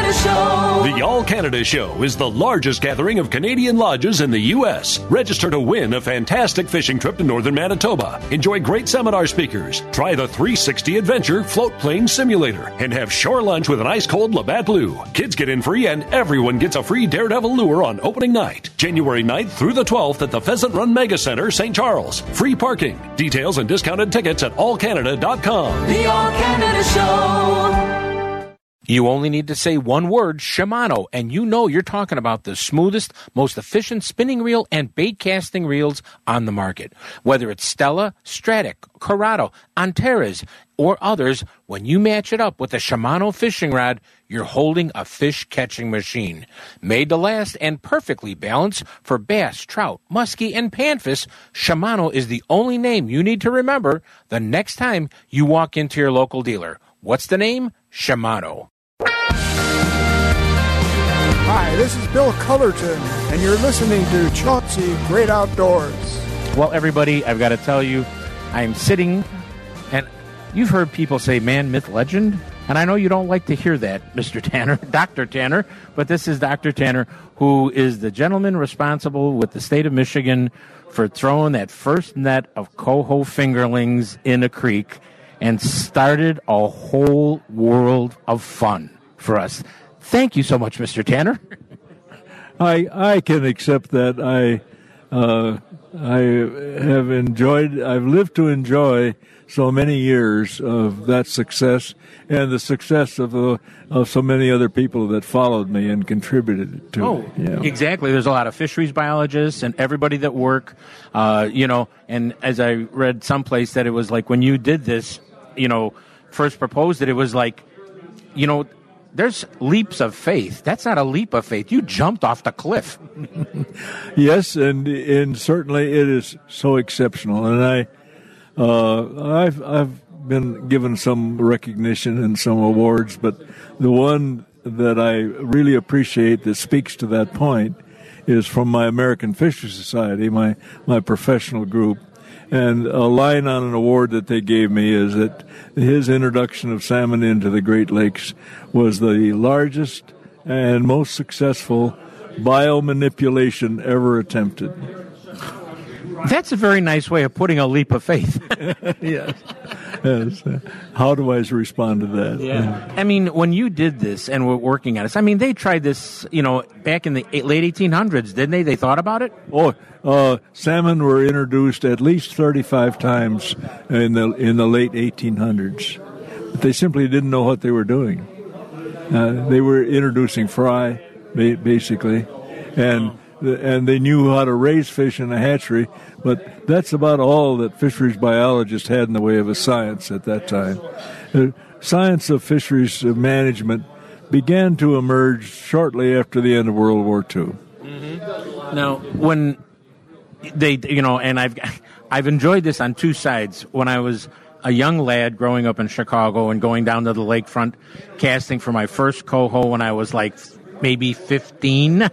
The All Canada Show. The All Canada Show is the largest gathering of Canadian lodges in the U.S. Register to win a fantastic fishing trip to northern Manitoba. Enjoy great seminar speakers, try the 360 Adventure Float Plane Simulator, and have shore lunch with an ice cold Labatt Blue. Kids get in free, and everyone gets a free Daredevil lure on opening night, January 9th through the 12th at the Pheasant Run Mega Center, St. Charles. Free parking. Details and discounted tickets at allcanada.com. The All Canada Show. You only need to say one word, Shimano, and you know you're talking about the smoothest, most efficient spinning reel and bait casting reels on the market. Whether it's Stella, Stradic, Curado, Antares, or others, when you match it up with a Shimano fishing rod, you're holding a fish catching machine. Made to last and perfectly balanced for bass, trout, muskie, and panfish, Shimano is the only name you need to remember the next time you walk into your local dealer. What's the name? Shimano. Hi, this is Bill Cullerton, and you're listening to Chauncey Great Outdoors. Well, everybody, I've got to tell you, I'm sitting, and you've heard people say man, myth, legend. And I know you don't like to hear that, <laughs> Mr. Tanner, Dr. Tanner, but this is Dr. Tanner, who is the gentleman responsible with the state of Michigan for throwing that first net of coho fingerlings in a creek and started a whole world of fun for us. Thank you so much, Mr. Tanner. I I can accept that. I uh, I have enjoyed. I've lived to enjoy so many years of that success and the success of uh, of so many other people that followed me and contributed to. Oh, it, you know. exactly. There's a lot of fisheries biologists and everybody that work, uh, you know. And as I read someplace that it was like when you did this, you know, first proposed it, it was like, you know, there's leaps of faith. That's not a leap of faith. You jumped off the cliff. <laughs> yes, and and certainly it is so exceptional. And I, uh, I've I've been given some recognition and some awards, but the one that I really appreciate that speaks to that point is from my American Fishery Society, my my professional group. And a line on an award that they gave me is that his introduction of salmon into the Great Lakes was the largest and most successful biomanipulation ever attempted. That's a very nice way of putting a leap of faith. <laughs> <laughs> yes. yes. How do I respond to that? Yeah. I mean, when you did this and were working on this, I mean, they tried this, you know, back in the late 1800s, didn't they? They thought about it? Oh, uh, salmon were introduced at least 35 times in the in the late 1800s. But they simply didn't know what they were doing. Uh, they were introducing fry, basically, and and they knew how to raise fish in a hatchery, but that's about all that fisheries biologists had in the way of a science at that time. The science of fisheries management began to emerge shortly after the end of World War II. Now, when they, you know, and I've I've enjoyed this on two sides. When I was a young lad growing up in Chicago and going down to the lakefront casting for my first coho when I was like maybe 15.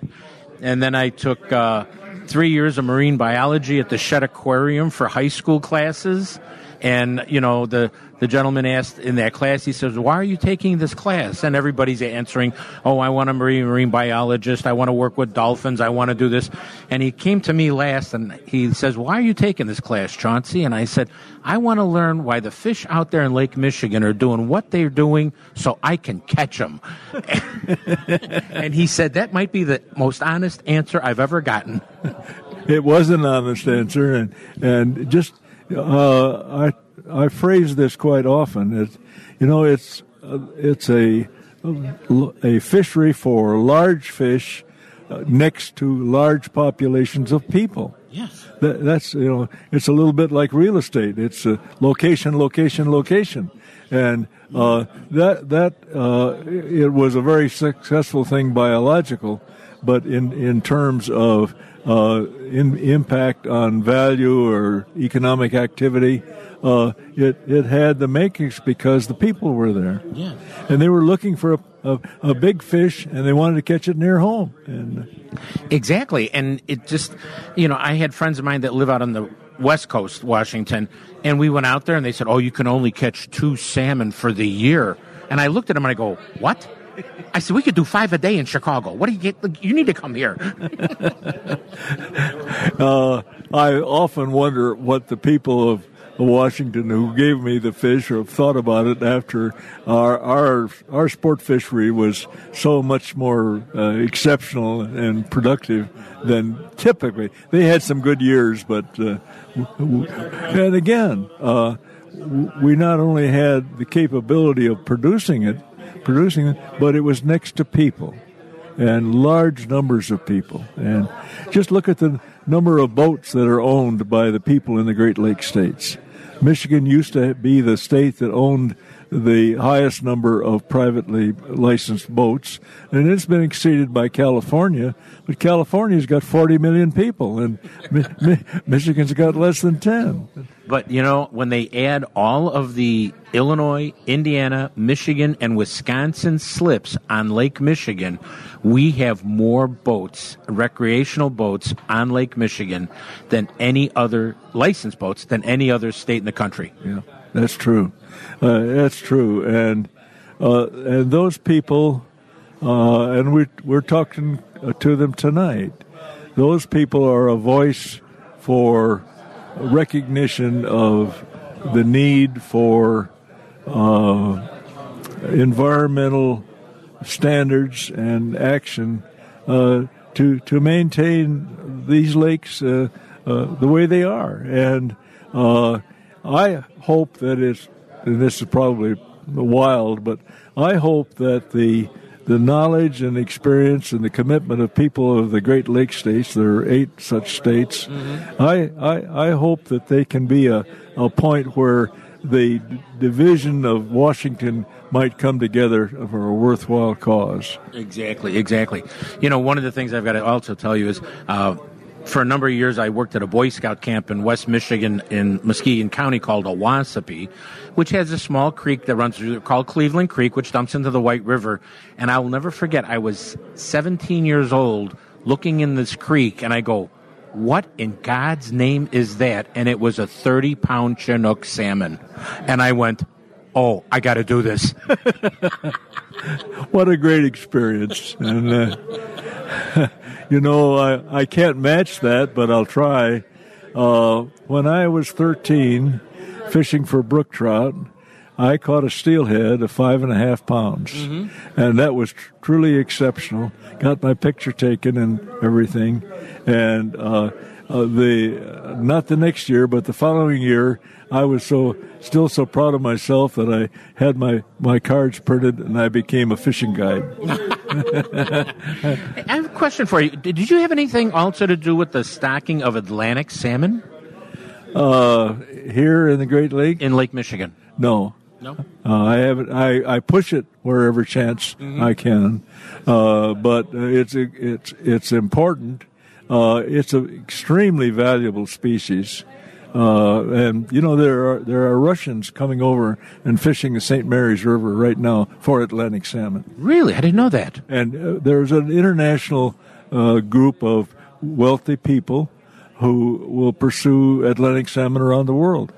<laughs> and then I took uh, three years of marine biology at the Shedd Aquarium for high school classes. And you know the the gentleman asked in that class. He says, "Why are you taking this class?" And everybody's answering, "Oh, I want to marine marine biologist. I want to work with dolphins. I want to do this." And he came to me last, and he says, "Why are you taking this class, Chauncey?" And I said, "I want to learn why the fish out there in Lake Michigan are doing what they're doing, so I can catch them." <laughs> and he said, "That might be the most honest answer I've ever gotten." it was an honest answer, and and just uh, I I phrase this quite often. It, you know, it's uh, it's a a fishery for large fish uh, next to large populations of people. Yes, that, that's you know, it's a little bit like real estate. It's location, location, location, and uh, that that uh, it was a very successful thing biological, but in in terms of uh, in, impact on value or economic activity. Uh, it it had the makings because the people were there, yeah, and they were looking for a, a, a big fish, and they wanted to catch it near home. And exactly, and it just you know I had friends of mine that live out on the West Coast, Washington, and we went out there, and they said, "Oh, you can only catch two salmon for the year," and I looked at them and I go, "What?" I said, we could do five a day in Chicago. What do you get? You need to come here. <laughs> uh, I often wonder what the people of Washington who gave me the fish or thought about it after our our our sport fishery was so much more uh, exceptional and productive than typically. They had some good years, but uh, and again, uh, we not only had the capability of producing it, producing it, but it was next to people and large numbers of people. And just look at the number of boats that are owned by the people in the Great Lakes states. Michigan used to be the state that owned the highest number of privately licensed boats, and it's been exceeded by California. But California's got 40 million people, and Mi- Mi- Michigan's got less than 10. But you know, when they add all of the Illinois, Indiana, Michigan, and Wisconsin slips on Lake Michigan, we have more boats, recreational boats on Lake Michigan than any other licensed boats than any other state in the country. Yeah, that's true. Uh, that's true, and uh, and those people, uh, and we we're talking uh, to them tonight. Those people are a voice for recognition of the need for uh, environmental standards and action uh, to to maintain these lakes the way they are. And I hope that it's and this is probably wild, but I hope that the the knowledge and experience and the commitment of people of the Great Lakes states, there are eight such states, I, I, I hope that they can be a, a point where the division of Washington might come together for a worthwhile cause. Exactly, exactly. You know, one of the things I've got to also tell you is uh, for a number of years I worked at a Boy Scout camp in West Michigan in Muskegon County called Owasippe, which has a small creek that runs through called Cleveland Creek, which dumps into the White River. And I will never forget, I was 17 years old looking in this creek and I go, what in God's name is that? And it was a 30 pound Chinook salmon. And I went, oh, I got to do this. <laughs> what a great experience. And, uh, <laughs> you know, I, I can't match that, but I'll try. Uh, when I was 13, fishing for brook trout, I caught a steelhead of five and a half pounds. And that was tr- truly exceptional. Got my picture taken and everything. And, uh, uh, the not the next year, but the following year, I was so still so proud of myself that I had my my cards printed and I became a fishing guide. <laughs> I have a question for you. Did did you have anything also to do with the stocking of Atlantic salmon Uh, here in the Great Lake, in Lake Michigan? no, No. Uh, I have it. I, I push it wherever chance Mm-hmm. I can, uh, but uh, it's it's it's important. Uh, it's an extremely valuable species, uh, and you know there are there are Russians coming over and fishing the St. Mary's River right now for Atlantic salmon. Really, I didn't know that. And uh, there's an international uh, group of wealthy people who will pursue Atlantic salmon around the world.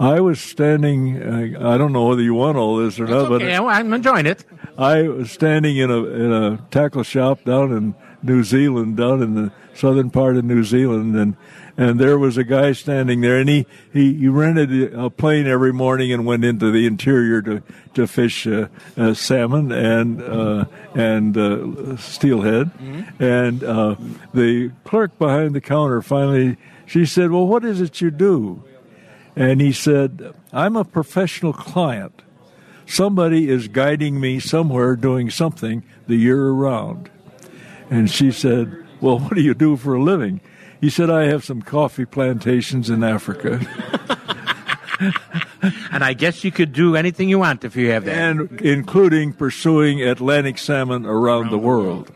I was standing. Uh, I don't know whether you want all this or not, Okay, I'm enjoying it. I was standing in a in a tackle shop down in New Zealand, down in the southern part of New Zealand, and and there was a guy standing there, and he he, he rented a plane every morning and went into the interior to to fish uh, uh, salmon and uh, and uh, steelhead, and uh, the clerk behind the counter finally she said, "Well, what is it you do?" And he said, I'm a professional client. Somebody is guiding me somewhere doing something the year around. And she said, Well, what do you do for a living? He said, I have some coffee plantations in Africa. <laughs> And I guess you could do anything you want if you have that. and including pursuing Atlantic salmon around, the world.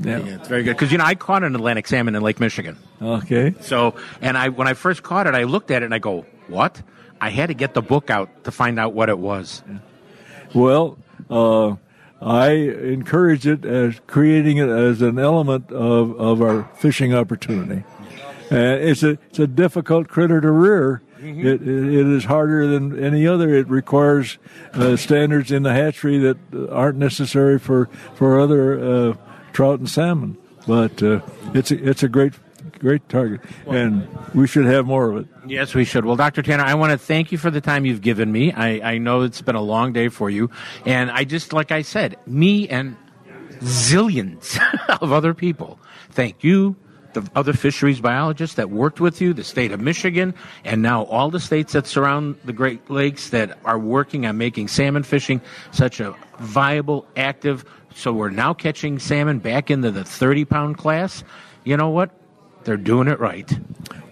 Yeah. Yeah, it's very good because you know I caught an Atlantic salmon in Lake Michigan. Okay. So, and I when I first caught it, I looked at it and I go, "What?" I had to get the book out to find out what it was. Well, uh, I encourage it as creating it as an element of, of our fishing opportunity. Uh, it's a it's a difficult critter to rear. It, it, it is harder than any other. It requires uh, standards in the hatchery that aren't necessary for for other uh, trout and salmon. But uh, it's a, it's a great great target, and we should have more of it. Yes, we should. Well, Dr. Tanner, I want to thank you for the time you've given me. I, I know it's been a long day for you. And I just, like I said, me and zillions <laughs> of other people, thank you, the other fisheries biologists that worked with you, the state of Michigan, and now all the states that surround the Great Lakes that are working on making salmon fishing such a viable, active. So we're now catching salmon back into the 30 pound class. You know what? They're doing it right.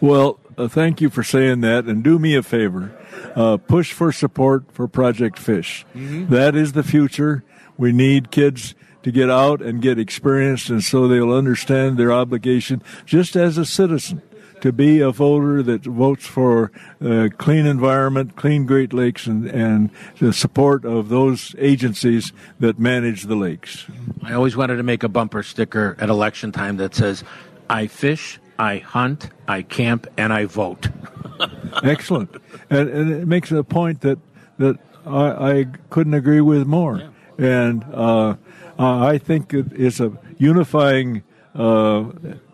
Well, uh, thank you for saying that, and do me a favor. Uh, push for support for Project Fish. Mhm. That is the future. We need kids to get out and get experienced, and so they'll understand their obligation just as a citizen to be a voter that votes for uh, clean environment, clean Great Lakes, and, and the support of those agencies that manage the lakes. I always wanted to make a bumper sticker at election time that says, I fish, I hunt, I camp, and I vote. <laughs> Excellent, and, and it makes a point that that I, I couldn't agree with more. And uh, uh, I think it is a unifying uh,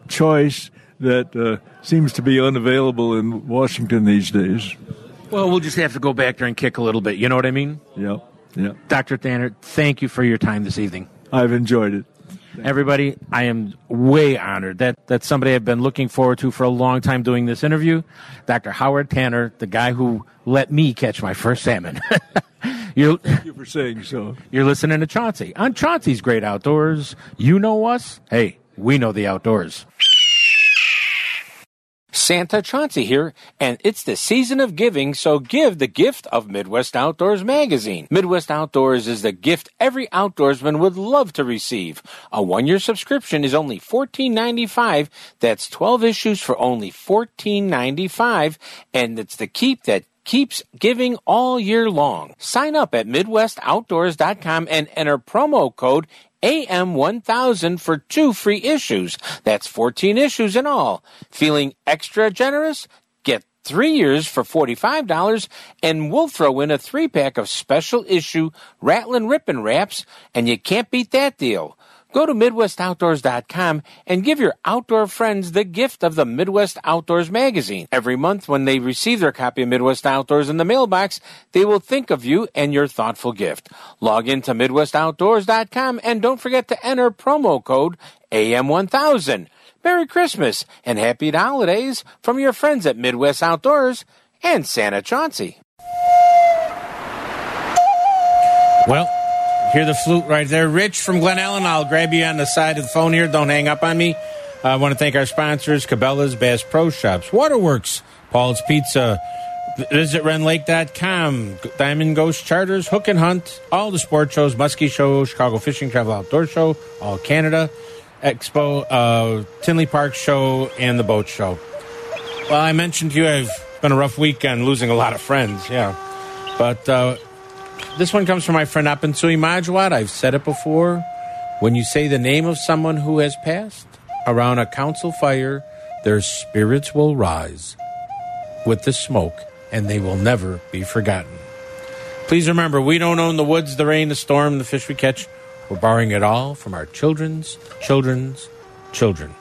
choice that uh, seems to be unavailable in Washington these days. Well, we'll just have to go back there and kick a little bit. You know what I mean? Yep. Yep. Dr. Tanner, thank you for your time this evening. I've enjoyed it. Everybody, I am way honored that that's somebody I've been looking forward to for a long time doing this interview. Dr. Howard Tanner, the guy who let me catch my first salmon. <laughs> You're, Thank you for saying so. You're listening to Chauncey on Chauncey's Great Outdoors. You know us. Hey, we know the outdoors. Santa Chauncey here, and it's the season of giving, so give the gift of Midwest Outdoors magazine. Midwest Outdoors is the gift every outdoorsman would love to receive. A one-year subscription is only $14.95. That's 12 issues for only $14.95, and it's the keep that keeps giving all year long. Sign up at MidwestOutdoors.com and enter promo code AM1000 for two free issues. That's 14 issues in all. Feeling extra generous? Get three years for $45 and we'll throw in a three pack of special issue Rattlin' Rippin' Wraps and you can't beat that deal. Go to MidwestOutdoors.com and give your outdoor friends the gift of the Midwest Outdoors magazine. Every month, when they receive their copy of Midwest Outdoors in the mailbox, they will think of you and your thoughtful gift. Log into MidwestOutdoors.com and don't forget to enter promo code AM1000. Merry Christmas and happy holidays from your friends at Midwest Outdoors and Santa Chauncey. Well, hear the flute right there. Rich from Glen Ellyn. I'll grab you on the side of the phone here. Don't hang up on me. I want to thank our sponsors, Cabela's, Bass Pro Shops, Waterworks, Paul's Pizza, visit rendlake.com, Diamond Ghost Charters, Hook and Hunt, all the sport shows, Muskie Show, Chicago Fishing Travel Outdoor Show, All Canada Expo, uh, Tinley Park Show, and the Boat Show. Well, I mentioned to you I've been a rough week on losing a lot of friends, yeah. But uh, this one comes from my friend Apensui Majwad. I've said it before. When you say the name of someone who has passed around a council fire, their spirits will rise with the smoke and they will never be forgotten. Please remember, we don't own the woods, the rain, the storm, the fish we catch. We're borrowing it all from our children's children's children.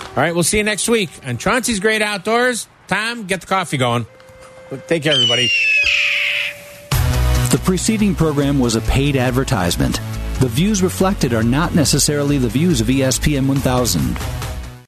All right, we'll see you next week on Chauncey's Great Outdoors. Tom, get the coffee going. Take care, everybody. The preceding program was a paid advertisement. The views reflected are not necessarily the views of ESPN 1000.